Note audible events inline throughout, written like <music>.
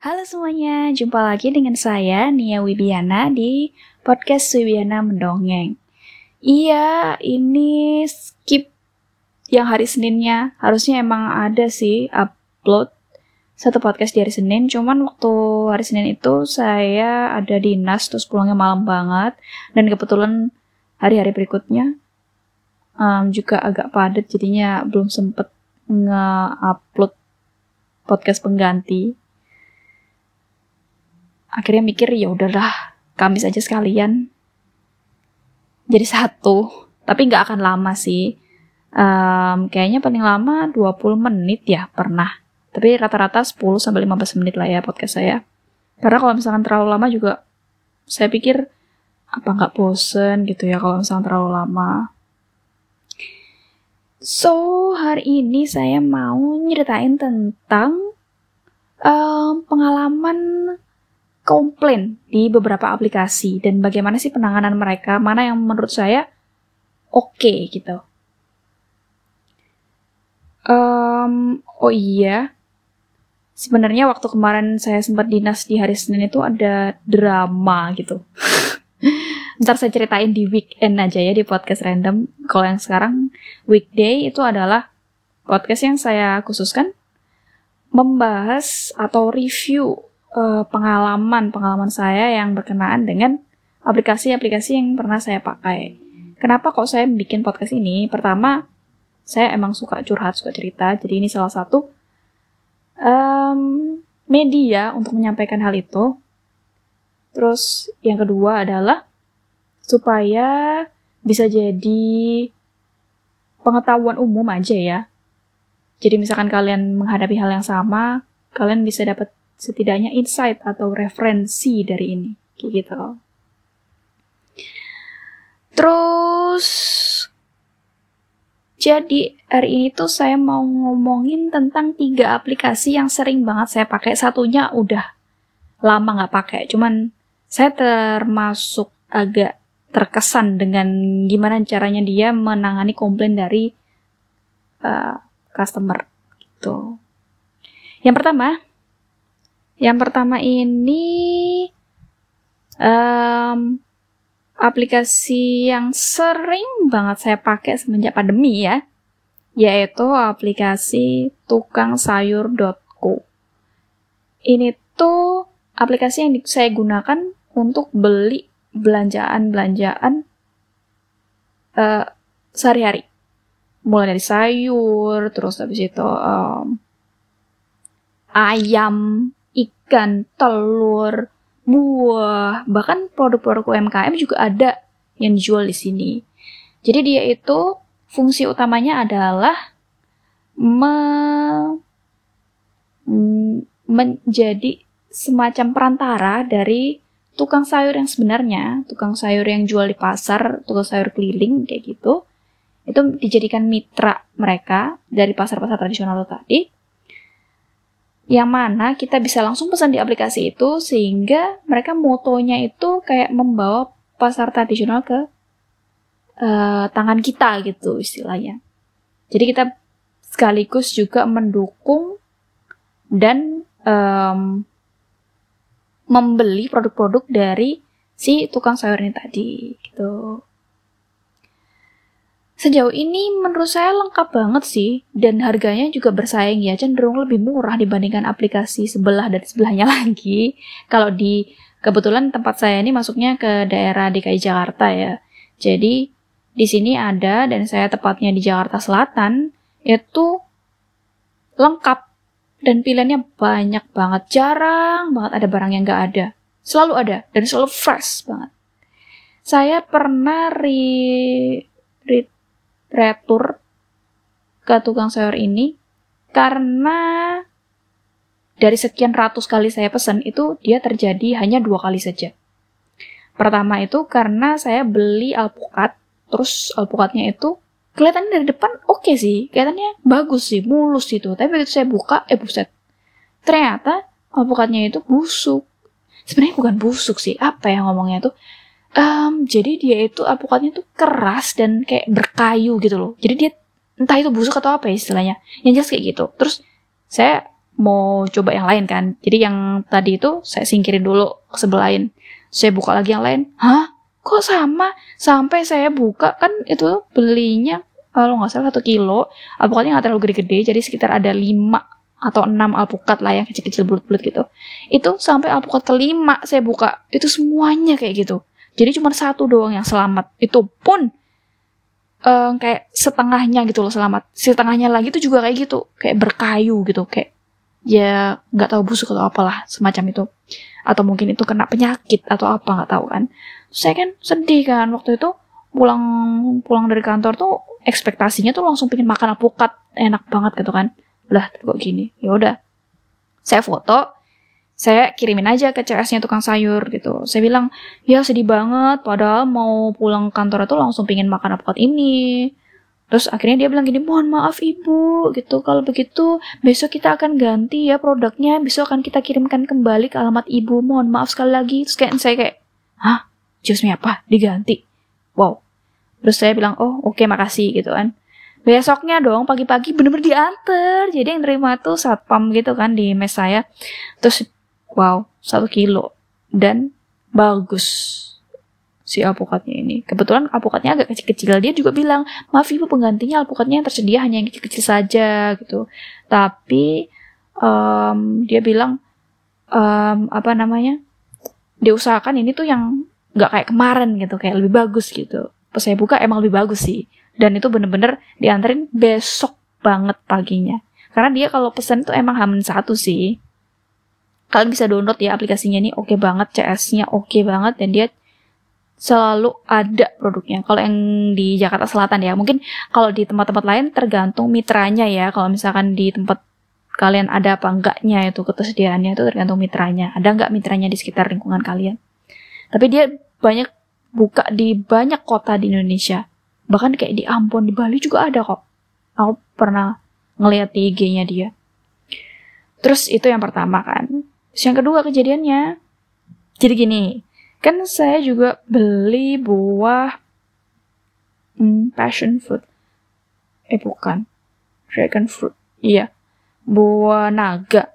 Halo semuanya, jumpa lagi dengan saya Nia Wibiana di podcast Wibiana Mendongeng. Iya, ini skip yang hari Seninnya. Harusnya emang ada sih upload satu podcast di hari Senin, cuman waktu hari Senin itu saya ada dinas terus pulangnya malam banget dan kebetulan hari-hari berikutnya um, juga agak padat jadinya belum sempet nge-upload podcast pengganti akhirnya mikir ya udahlah Kamis aja sekalian. Jadi satu tapi nggak akan lama sih. Um, kayaknya paling lama 20 menit ya pernah. Tapi rata-rata 10 sampai 15 menit lah ya podcast saya. Karena kalau misalkan terlalu lama juga saya pikir apa nggak bosen? gitu ya kalau misalkan terlalu lama. So hari ini saya mau nyeritain tentang um, pengalaman komplain di beberapa aplikasi dan bagaimana sih penanganan mereka, mana yang menurut saya oke okay, gitu. Um, oh iya, sebenarnya waktu kemarin saya sempat dinas di hari Senin itu ada drama gitu. <laughs> Ntar saya ceritain di weekend aja ya di podcast random. Kalau yang sekarang weekday itu adalah podcast yang saya khususkan membahas atau review uh, pengalaman pengalaman saya yang berkenaan dengan aplikasi-aplikasi yang pernah saya pakai. Kenapa kok saya bikin podcast ini? Pertama, saya emang suka curhat, suka cerita. Jadi ini salah satu um, media untuk menyampaikan hal itu. Terus yang kedua adalah supaya bisa jadi pengetahuan umum aja ya. Jadi misalkan kalian menghadapi hal yang sama, kalian bisa dapat setidaknya insight atau referensi dari ini. Kayak gitu. Terus jadi hari ini tuh saya mau ngomongin tentang tiga aplikasi yang sering banget saya pakai. Satunya udah lama nggak pakai. Cuman saya termasuk agak terkesan dengan gimana caranya dia menangani komplain dari uh, customer gitu. Yang pertama yang pertama ini um, aplikasi yang sering banget saya pakai semenjak pandemi ya, yaitu aplikasi tukang sayur.co. Ini tuh aplikasi yang saya gunakan untuk beli belanjaan-belanjaan uh, sehari-hari. Mulai dari sayur, terus habis itu um, ayam, ikan, telur, buah, bahkan produk-produk UMKM juga ada yang dijual di sini. Jadi dia itu fungsi utamanya adalah me menjadi semacam perantara dari tukang sayur yang sebenarnya, tukang sayur yang jual di pasar, tukang sayur keliling kayak gitu. Itu dijadikan mitra mereka dari pasar-pasar tradisional tadi yang mana kita bisa langsung pesan di aplikasi itu sehingga mereka motonya itu kayak membawa pasar tradisional ke uh, tangan kita gitu istilahnya. Jadi kita sekaligus juga mendukung dan um, membeli produk-produk dari si tukang sayur ini tadi gitu. Sejauh ini menurut saya lengkap banget sih dan harganya juga bersaing ya cenderung lebih murah dibandingkan aplikasi sebelah dan sebelahnya <laughs> lagi. Kalau di kebetulan tempat saya ini masuknya ke daerah DKI Jakarta ya. Jadi di sini ada dan saya tepatnya di Jakarta Selatan itu lengkap dan pilihannya banyak banget. Jarang banget ada barang yang nggak ada. Selalu ada dan selalu fresh banget. Saya pernah re, retur ke tukang sayur ini karena dari sekian ratus kali saya pesan itu dia terjadi hanya dua kali saja. Pertama itu karena saya beli alpukat, terus alpukatnya itu kelihatannya dari depan oke okay sih, kelihatannya bagus sih, mulus gitu. Tapi begitu saya buka, eh buset, ternyata alpukatnya itu busuk. Sebenarnya bukan busuk sih, apa ya ngomongnya itu? Um, jadi dia itu alpukatnya tuh keras dan kayak berkayu gitu loh. Jadi dia entah itu busuk atau apa ya istilahnya. Yang jelas kayak gitu. Terus saya mau coba yang lain kan. Jadi yang tadi itu saya singkirin dulu ke sebelah lain. Saya buka lagi yang lain. Hah? Kok sama? Sampai saya buka kan itu belinya kalau nggak salah satu kilo. Alpukatnya nggak terlalu gede-gede, jadi sekitar ada lima atau enam alpukat lah yang kecil-kecil bulat-bulat gitu. Itu sampai alpukat kelima saya buka, itu semuanya kayak gitu. Jadi cuma satu doang yang selamat. Itu pun um, kayak setengahnya gitu loh selamat. Setengahnya lagi tuh juga kayak gitu, kayak berkayu gitu, kayak ya nggak tahu busuk atau apalah semacam itu. Atau mungkin itu kena penyakit atau apa nggak tahu kan. Saya kan sedih kan waktu itu. Pulang pulang dari kantor tuh ekspektasinya tuh langsung pengen makan alpukat. Enak banget gitu kan. Lah kok gini? Ya udah. Saya foto saya kirimin aja ke CS-nya tukang sayur gitu. Saya bilang, ya sedih banget, padahal mau pulang kantor itu langsung pengen makan alpukat ini. Terus akhirnya dia bilang gini, mohon maaf ibu, gitu. Kalau begitu besok kita akan ganti ya produknya. Besok akan kita kirimkan kembali ke alamat ibu. Mohon maaf sekali lagi. Terus kayak saya kayak, hah, jusnya apa? Diganti. Wow. Terus saya bilang, oh oke okay, makasih gitu kan. Besoknya dong pagi-pagi bener-bener diantar. Jadi yang terima tuh satpam gitu kan di mes saya. Terus wow satu kilo dan bagus si alpukatnya ini. Kebetulan alpukatnya agak kecil-kecil. Dia juga bilang, maaf ibu penggantinya alpukatnya yang tersedia hanya yang kecil-kecil saja gitu. Tapi um, dia bilang um, apa namanya? Diusahakan ini tuh yang nggak kayak kemarin gitu, kayak lebih bagus gitu. Pas saya buka emang lebih bagus sih. Dan itu bener-bener dianterin besok banget paginya. Karena dia kalau pesan itu emang hamin satu sih. Kalian bisa download ya aplikasinya ini oke okay banget, CS-nya oke okay banget dan dia selalu ada produknya. Kalau yang di Jakarta Selatan ya, mungkin kalau di tempat-tempat lain tergantung mitranya ya. Kalau misalkan di tempat kalian ada apa enggaknya itu ketersediaannya itu tergantung mitranya. Ada enggak mitranya di sekitar lingkungan kalian? Tapi dia banyak buka di banyak kota di Indonesia. Bahkan kayak di Ambon, di Bali juga ada kok. Aku pernah ngeliat di IG-nya dia. Terus itu yang pertama kan. Terus yang kedua kejadiannya. Jadi gini, kan saya juga beli buah hmm, passion fruit. Eh bukan. Dragon fruit. Iya. Buah naga.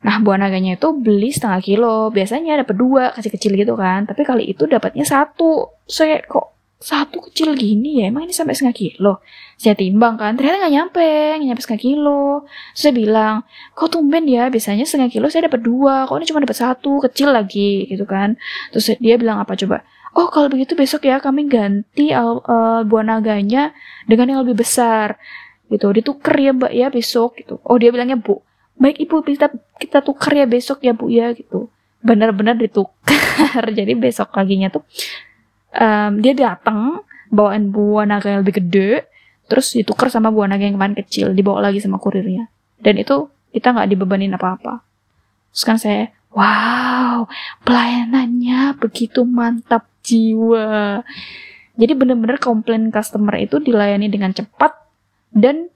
Nah buah naganya itu beli setengah kilo. Biasanya dapat dua kecil-kecil gitu kan. Tapi kali itu dapatnya satu. Saya kok satu kecil gini ya emang ini sampai setengah kilo? Saya timbang kan ternyata nggak nyampe nggak nyampe setengah kilo. Saya bilang kok tumben ya biasanya setengah kilo saya dapat dua kok ini cuma dapat satu kecil lagi gitu kan. Terus dia bilang apa coba? Oh kalau begitu besok ya kami ganti uh, buah naganya dengan yang lebih besar. Gitu ditukar ya mbak ya besok gitu. Oh dia bilangnya bu baik ibu kita kita tukar ya besok ya bu ya gitu. Benar-benar ditukar. <laughs> Jadi besok paginya tuh um, dia datang bawain buah naga yang lebih gede terus ditukar sama buah naga yang kemarin kecil dibawa lagi sama kurirnya. Dan itu kita nggak dibebanin apa-apa. Terus kan saya wow pelayanannya begitu mantap jiwa. Jadi bener-bener komplain customer itu dilayani dengan cepat dan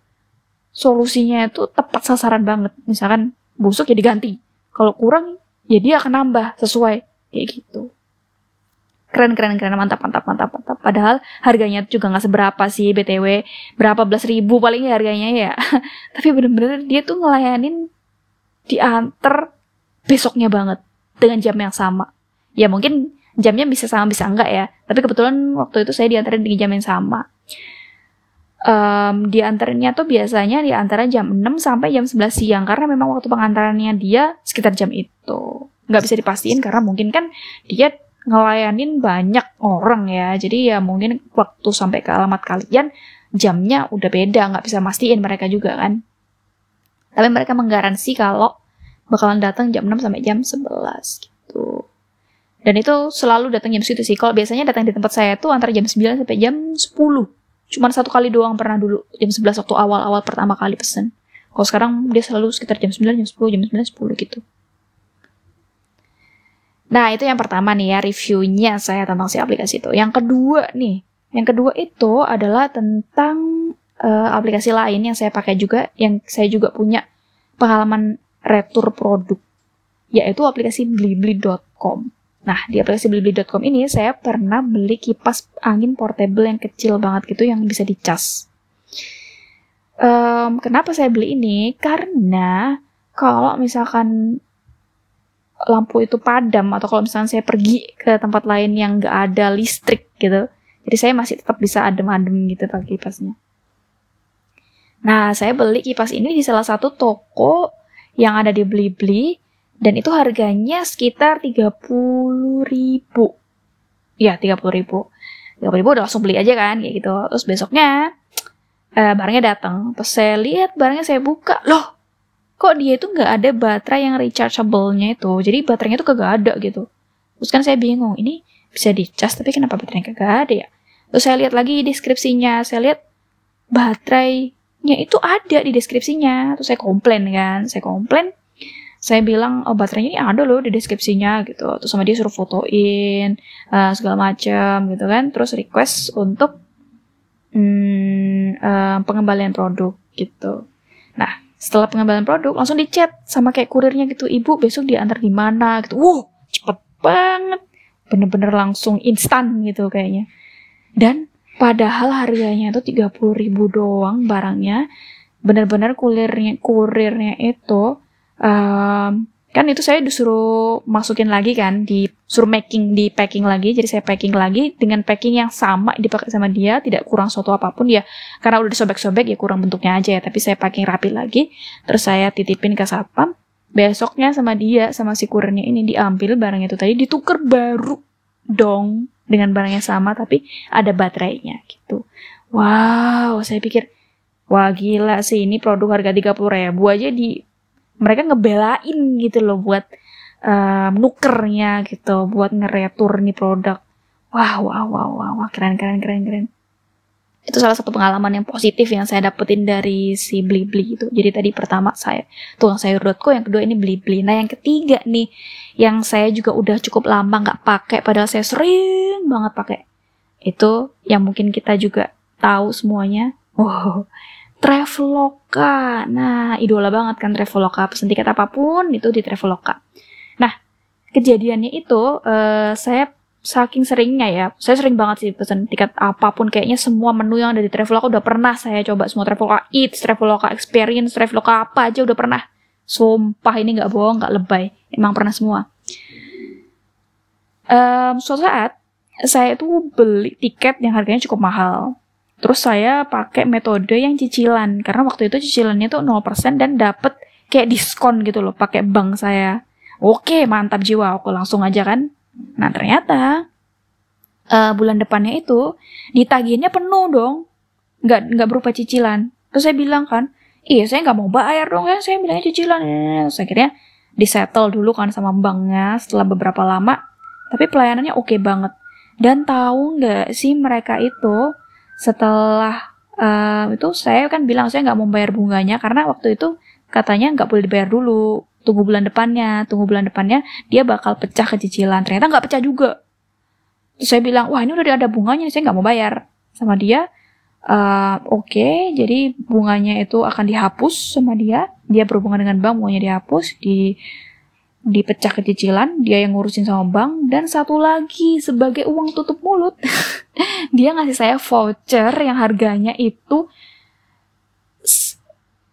solusinya itu tepat sasaran banget. Misalkan busuk ya diganti. Kalau kurang ya dia akan nambah sesuai. Kayak gitu keren keren keren. Mantap mantap mantap mantap. Padahal harganya juga nggak seberapa sih btw berapa belas ribu paling ya harganya ya. <laughs> Tapi bener-bener dia tuh ngelayanin diantar besoknya banget dengan jam yang sama. Ya mungkin jamnya bisa sama bisa enggak ya. Tapi kebetulan waktu itu saya diantarin di jam yang sama. Um, diantarinnya tuh biasanya di antara jam 6 sampai jam 11 siang. Karena memang waktu pengantarannya dia sekitar jam itu. Nggak bisa dipastiin karena mungkin kan dia ngelayanin banyak orang ya. Jadi ya mungkin waktu sampai ke alamat kalian jamnya udah beda, nggak bisa mastiin mereka juga kan. Tapi mereka menggaransi kalau bakalan datang jam 6 sampai jam 11 gitu. Dan itu selalu datang jam situ sih. Kalau biasanya datang di tempat saya tuh antara jam 9 sampai jam 10. Cuman satu kali doang pernah dulu jam 11 waktu awal-awal pertama kali pesen. Kalau sekarang dia selalu sekitar jam 9, jam 10, jam 9, 10 gitu. Nah, itu yang pertama nih ya, reviewnya saya tentang si aplikasi itu. Yang kedua nih, yang kedua itu adalah tentang uh, aplikasi lain yang saya pakai juga, yang saya juga punya pengalaman retur produk, yaitu aplikasi blibli.com. Nah, di aplikasi blibli.com ini saya pernah beli kipas angin portable yang kecil banget gitu yang bisa dicas. Um, kenapa saya beli ini? Karena kalau misalkan lampu itu padam atau kalau misalnya saya pergi ke tempat lain yang nggak ada listrik gitu jadi saya masih tetap bisa adem-adem gitu pakai kipasnya. Nah saya beli kipas ini di salah satu toko yang ada di Blibli dan itu harganya sekitar 30 ribu. Ya 30 ribu. 30 ribu udah langsung beli aja kan kayak gitu. Terus besoknya uh, barangnya datang. Terus saya lihat barangnya saya buka. Loh kok dia itu nggak ada baterai yang rechargeable-nya itu. Jadi baterainya itu kagak ada gitu. Terus kan saya bingung ini bisa dicas tapi kenapa baterainya kagak ada ya? Terus saya lihat lagi deskripsinya saya lihat baterainya itu ada di deskripsinya. Terus saya komplain kan saya komplain. Saya bilang oh baterainya ini ada loh di deskripsinya gitu. Terus sama dia suruh fotoin uh, segala macam gitu kan. Terus request untuk hmm, uh, pengembalian produk gitu. Nah setelah pengembalian produk langsung dicat sama kayak kurirnya gitu. Ibu besok diantar di mana? Gitu. Wow cepet banget. Bener-bener langsung instan gitu kayaknya. Dan padahal harganya itu 30 ribu doang barangnya. Bener-bener kurirnya kurirnya itu um, kan itu saya disuruh masukin lagi kan disuruh making di packing lagi. Jadi saya packing lagi dengan packing yang sama dipakai sama dia tidak kurang suatu apa pun ya. Karena udah disobek-sobek ya kurang bentuknya aja ya. Tapi saya packing rapi lagi terus saya titipin ke satpam. Besoknya sama dia sama si kurirnya ini diambil barang itu tadi ditukar baru dong dengan barang yang sama tapi ada baterainya gitu. Wow saya pikir wah gila sih ini produk harga 30 ribu aja di mereka ngebelain gitu loh buat um, nukernya gitu buat ngeretur nih produk wah wah wah wah wah keren keren keren keren itu salah satu pengalaman yang positif yang saya dapetin dari si Blibli itu. Jadi tadi pertama saya tukang sayur.co, yang kedua ini Blibli. Nah yang ketiga nih, yang saya juga udah cukup lama nggak pakai, padahal saya sering banget pakai. Itu yang mungkin kita juga tahu semuanya. Wow, Traveloka. Nah, idola banget kan Traveloka. Pesan tiket apa pun itu di Traveloka. Nah, kejadiannya itu uh, saya saking seringnya ya, saya sering banget sih pesan tiket apa pun. Kayaknya semua menu yang ada di Traveloka udah pernah saya coba semua Traveloka Eats, Traveloka Experience, Traveloka apa aja udah pernah. Sumpah ini nggak bohong, nggak lebay. Emang pernah semua. Um, suatu saat saya tuh beli tiket yang harganya cukup mahal Terus saya pakai metode yang cicilan karena waktu itu cicilannya tuh 0% dan dapet kayak diskon gitu loh pakai bank saya. Oke, mantap jiwa. Aku langsung aja kan. Nah, ternyata uh, bulan depannya itu ditagihannya penuh dong. Nggak nggak berupa cicilan. Terus saya bilang kan, iya saya nggak mau bayar dong ya. Saya bilangnya cicilan. Terus akhirnya disettle dulu kan sama banknya setelah beberapa lama. Tapi pelayanannya oke okay banget. Dan tahu nggak sih mereka itu setelah uh, itu saya kan bilang saya nggak mau bayar bunganya karena waktu itu katanya nggak boleh dibayar dulu. Tunggu bulan depannya tunggu bulan depannya dia bakal pecah ke cicilan ternyata nggak pecah juga. Terus saya bilang wah ini udah ada bunganya saya nggak mau bayar. Sama dia uh, oke okay, jadi bunganya itu akan dihapus sama dia. Dia berhubungan dengan bank bunganya dihapus di dipecah ke cicilan, dia yang ngurusin sama bank, dan satu lagi sebagai uang tutup mulut, <laughs> dia ngasih saya voucher yang harganya itu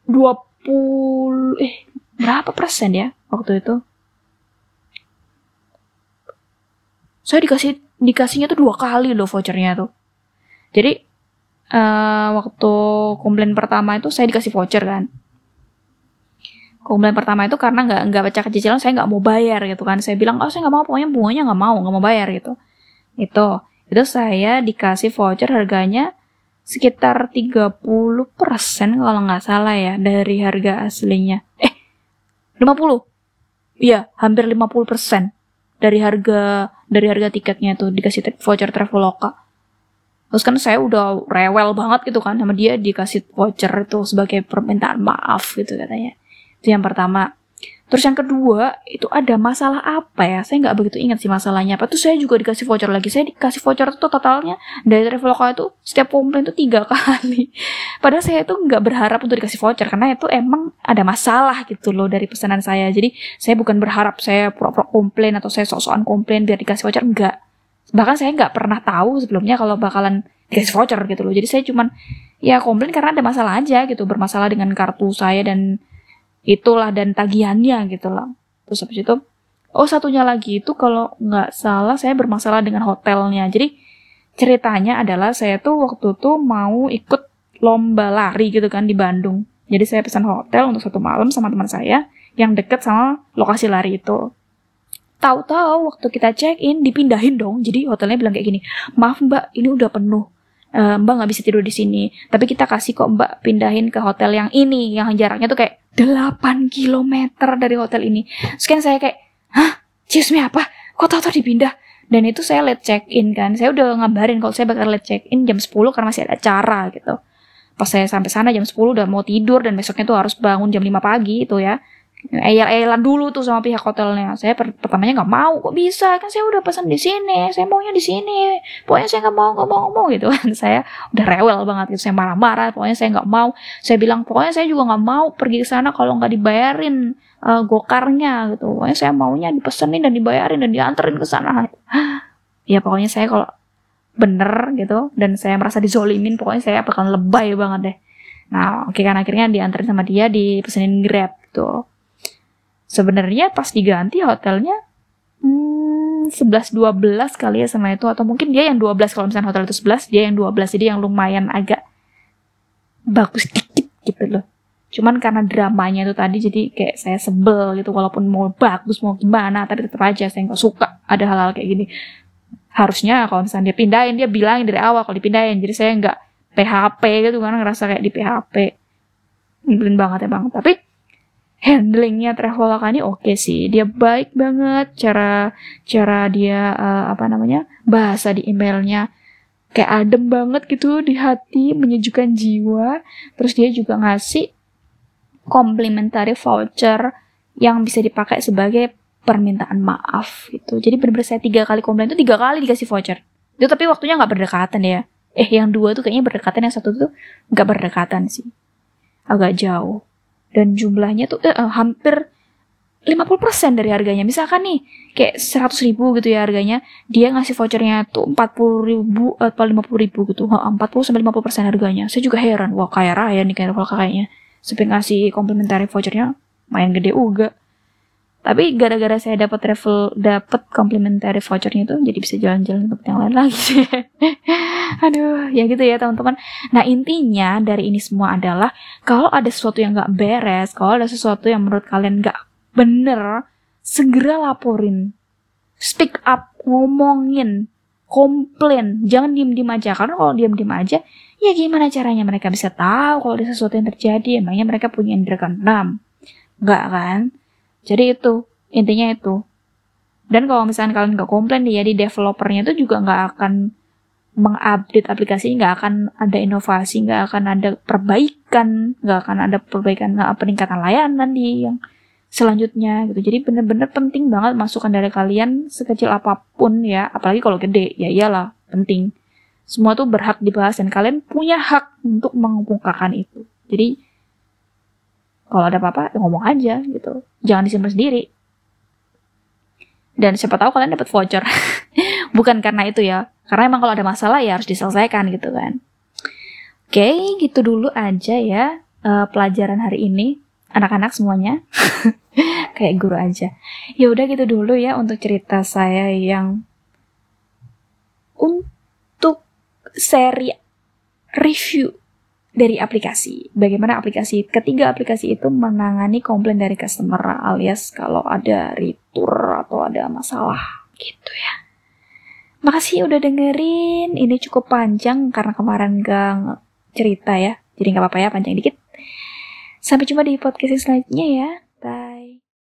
20 eh berapa persen ya waktu itu? Saya dikasih dikasihnya tuh dua kali loh vouchernya tuh. Jadi uh, waktu komplain pertama itu saya dikasih voucher kan komplain pertama itu karena nggak nggak baca cicilan saya nggak mau bayar gitu kan. Saya bilang oh saya nggak mau pokoknya bunganya nggak mau nggak mau bayar gitu. Itu. Itu saya dikasih voucher harganya sekitar 30% kalau nggak salah ya dari harga aslinya. Eh 50 iya hampir 50% dari harga dari harga tiketnya tuh dikasih voucher Traveloka. Terus kan saya udah rewel banget gitu kan sama dia dikasih voucher itu sebagai permintaan maaf gitu katanya itu yang pertama. Terus yang kedua, itu ada masalah apa ya? Saya nggak begitu ingat sih masalahnya apa. Terus saya juga dikasih voucher lagi. Saya dikasih voucher itu totalnya dari Traveloka itu setiap komplain itu tiga <laughs> kali. Padahal saya itu nggak berharap untuk dikasih voucher karena itu emang ada masalah gitu loh dari pesanan saya. Jadi saya bukan berharap saya pura-pura komplain atau saya sok-sokan komplain biar dikasih voucher enggak. Bahkan saya nggak pernah tahu sebelumnya kalau bakalan dikasih voucher gitu loh. Jadi saya cuman ya komplain karena ada masalah aja gitu, bermasalah dengan kartu saya dan itulah dan tagihannya gitu lah terus habis itu oh satunya lagi itu kalau nggak salah saya bermasalah dengan hotelnya. Jadi ceritanya adalah saya tuh waktu tuh mau ikut lomba lari gitu kan di Bandung. Jadi saya pesan hotel untuk satu malam sama teman saya yang deket sama lokasi lari itu. Tahu-tahu waktu kita check in dipindahin dong. Jadi hotelnya bilang kayak gini maaf mbak ini udah penuh uh, mbak nggak bisa tidur di sini. Tapi kita kasih kok mbak pindahin ke hotel yang ini yang jaraknya tuh kayak 8 km dari hotel ini. Sekian saya kayak hah? Excuse apa? Kok tahu-tahu dipindah? Dan itu saya late check in kan. Saya udah ngabarin kalau saya bakal late check in jam 10 karena masih ada acara gitu. Pas saya sampai sana jam 10 udah mau tidur dan besoknya tuh harus bangun jam 5 pagi itu ya eyal-eyalan dulu tuh sama pihak hotelnya. Saya per pertamanya nggak mau, kok bisa? Kan saya udah pesan di sini, saya maunya di sini. Pokoknya saya nggak mau, nggak mau, ngomong gitu kan. <laughs> Saya udah rewel banget gitu, saya marah-marah. Pokoknya saya nggak mau. Saya bilang, pokoknya saya juga nggak mau pergi ke sana kalau nggak dibayarin uh, gokarnya gitu. Pokoknya saya maunya dipesenin dan dibayarin dan dianterin ke sana. <gasps> ya pokoknya saya kalau bener gitu dan saya merasa dizolimin, pokoknya saya bakal lebay banget deh. Nah, oke kan akhirnya dianterin sama dia, dipesenin Grab gitu sebenarnya pas diganti hotelnya hmm, 11 12 kali ya sama itu. Atau mungkin dia yang 12 kalau misalnya hotel itu 11 dia yang 12 jadi yang lumayan agak bagus dikit gitu loh. Cuman karena dramanya itu tadi jadi kayak saya sebel gitu. Walaupun mau bagus mau gimana tapi tetap aja saya nggak suka ada hal-hal kayak gini. Harusnya kalau misalnya dia pindahin dia bilangin dari awal kalau dipindahin. Jadi saya nggak PHP gitu kan ngerasa kayak di PHP nyebelin banget ya bang tapi handlingnya Traveloka ini oke okay sih. Dia baik banget cara cara dia uh, apa namanya bahasa di emailnya kayak adem banget gitu di hati menyejukkan jiwa. Terus dia juga ngasih complimentary voucher yang bisa dipakai sebagai permintaan maaf gitu. Jadi bener-bener saya tiga kali komplain itu tiga kali dikasih voucher. Itu tapi waktunya nggak berdekatan ya. Eh yang dua tuh kayaknya berdekatan yang satu tuh nggak berdekatan sih. Agak jauh dan jumlahnya tuh eh, eh hampir 50% dari harganya. Misalkan nih, kayak 100 ribu gitu ya harganya, dia ngasih vouchernya tuh 40 ribu atau 50 ribu gitu. 40 sampai 50 persen harganya. Saya juga heran, wah kaya raya nih kayak kayaknya. Sampai ngasih complimentary vouchernya, main gede juga. Tapi gara-gara saya dapat travel, dapat complimentary vouchernya itu, jadi bisa jalan-jalan ke yang lain lagi. <laughs> Aduh, ya gitu ya teman-teman. Nah intinya dari ini semua adalah kalau ada sesuatu yang nggak beres, kalau ada sesuatu yang menurut kalian nggak bener, segera laporin. Speak up, ngomongin, komplain, jangan diem-diem aja. Karena kalau diem-diem aja, ya gimana caranya mereka bisa tahu kalau ada sesuatu yang terjadi? Emangnya mereka punya indera keenam? Enggak kan? Jadi itu, intinya itu. Dan kalau misalnya kalian nggak komplain ya di developernya itu juga nggak akan mengupdate aplikasi, nggak akan ada inovasi, nggak akan ada perbaikan, nggak akan ada perbaikan, peningkatan layanan di yang selanjutnya gitu. Jadi bener-bener penting banget masukan dari kalian sekecil apa pun ya, apalagi kalau gede, ya iyalah penting. Semua tuh berhak dibahas dan kalian punya hak untuk mengungkapkan itu. Jadi kalau ada apa-apa ya ngomong aja gitu. Jangan disimpan sendiri. Dan siapa tahu kalian dapat voucher. <laughs> Bukan karena itu ya. Karena emang kalau ada masalah ya harus diselesaikan gitu kan. Oke gitu dulu aja ya uh, pelajaran hari ini. Anak-anak semuanya. <laughs> Kayak guru aja. Ya udah gitu dulu ya untuk cerita saya yang untuk seri review dari aplikasi. Bagaimana aplikasi ketiga aplikasi itu menangani komplain dari customer alias kalau ada retur atau ada masalah gitu ya. Makasih udah dengerin. Ini cukup panjang karena kemarin gak cerita ya. Jadi nggak apa-apa ya panjang dikit. Sampai jumpa di podcast selanjutnya ya.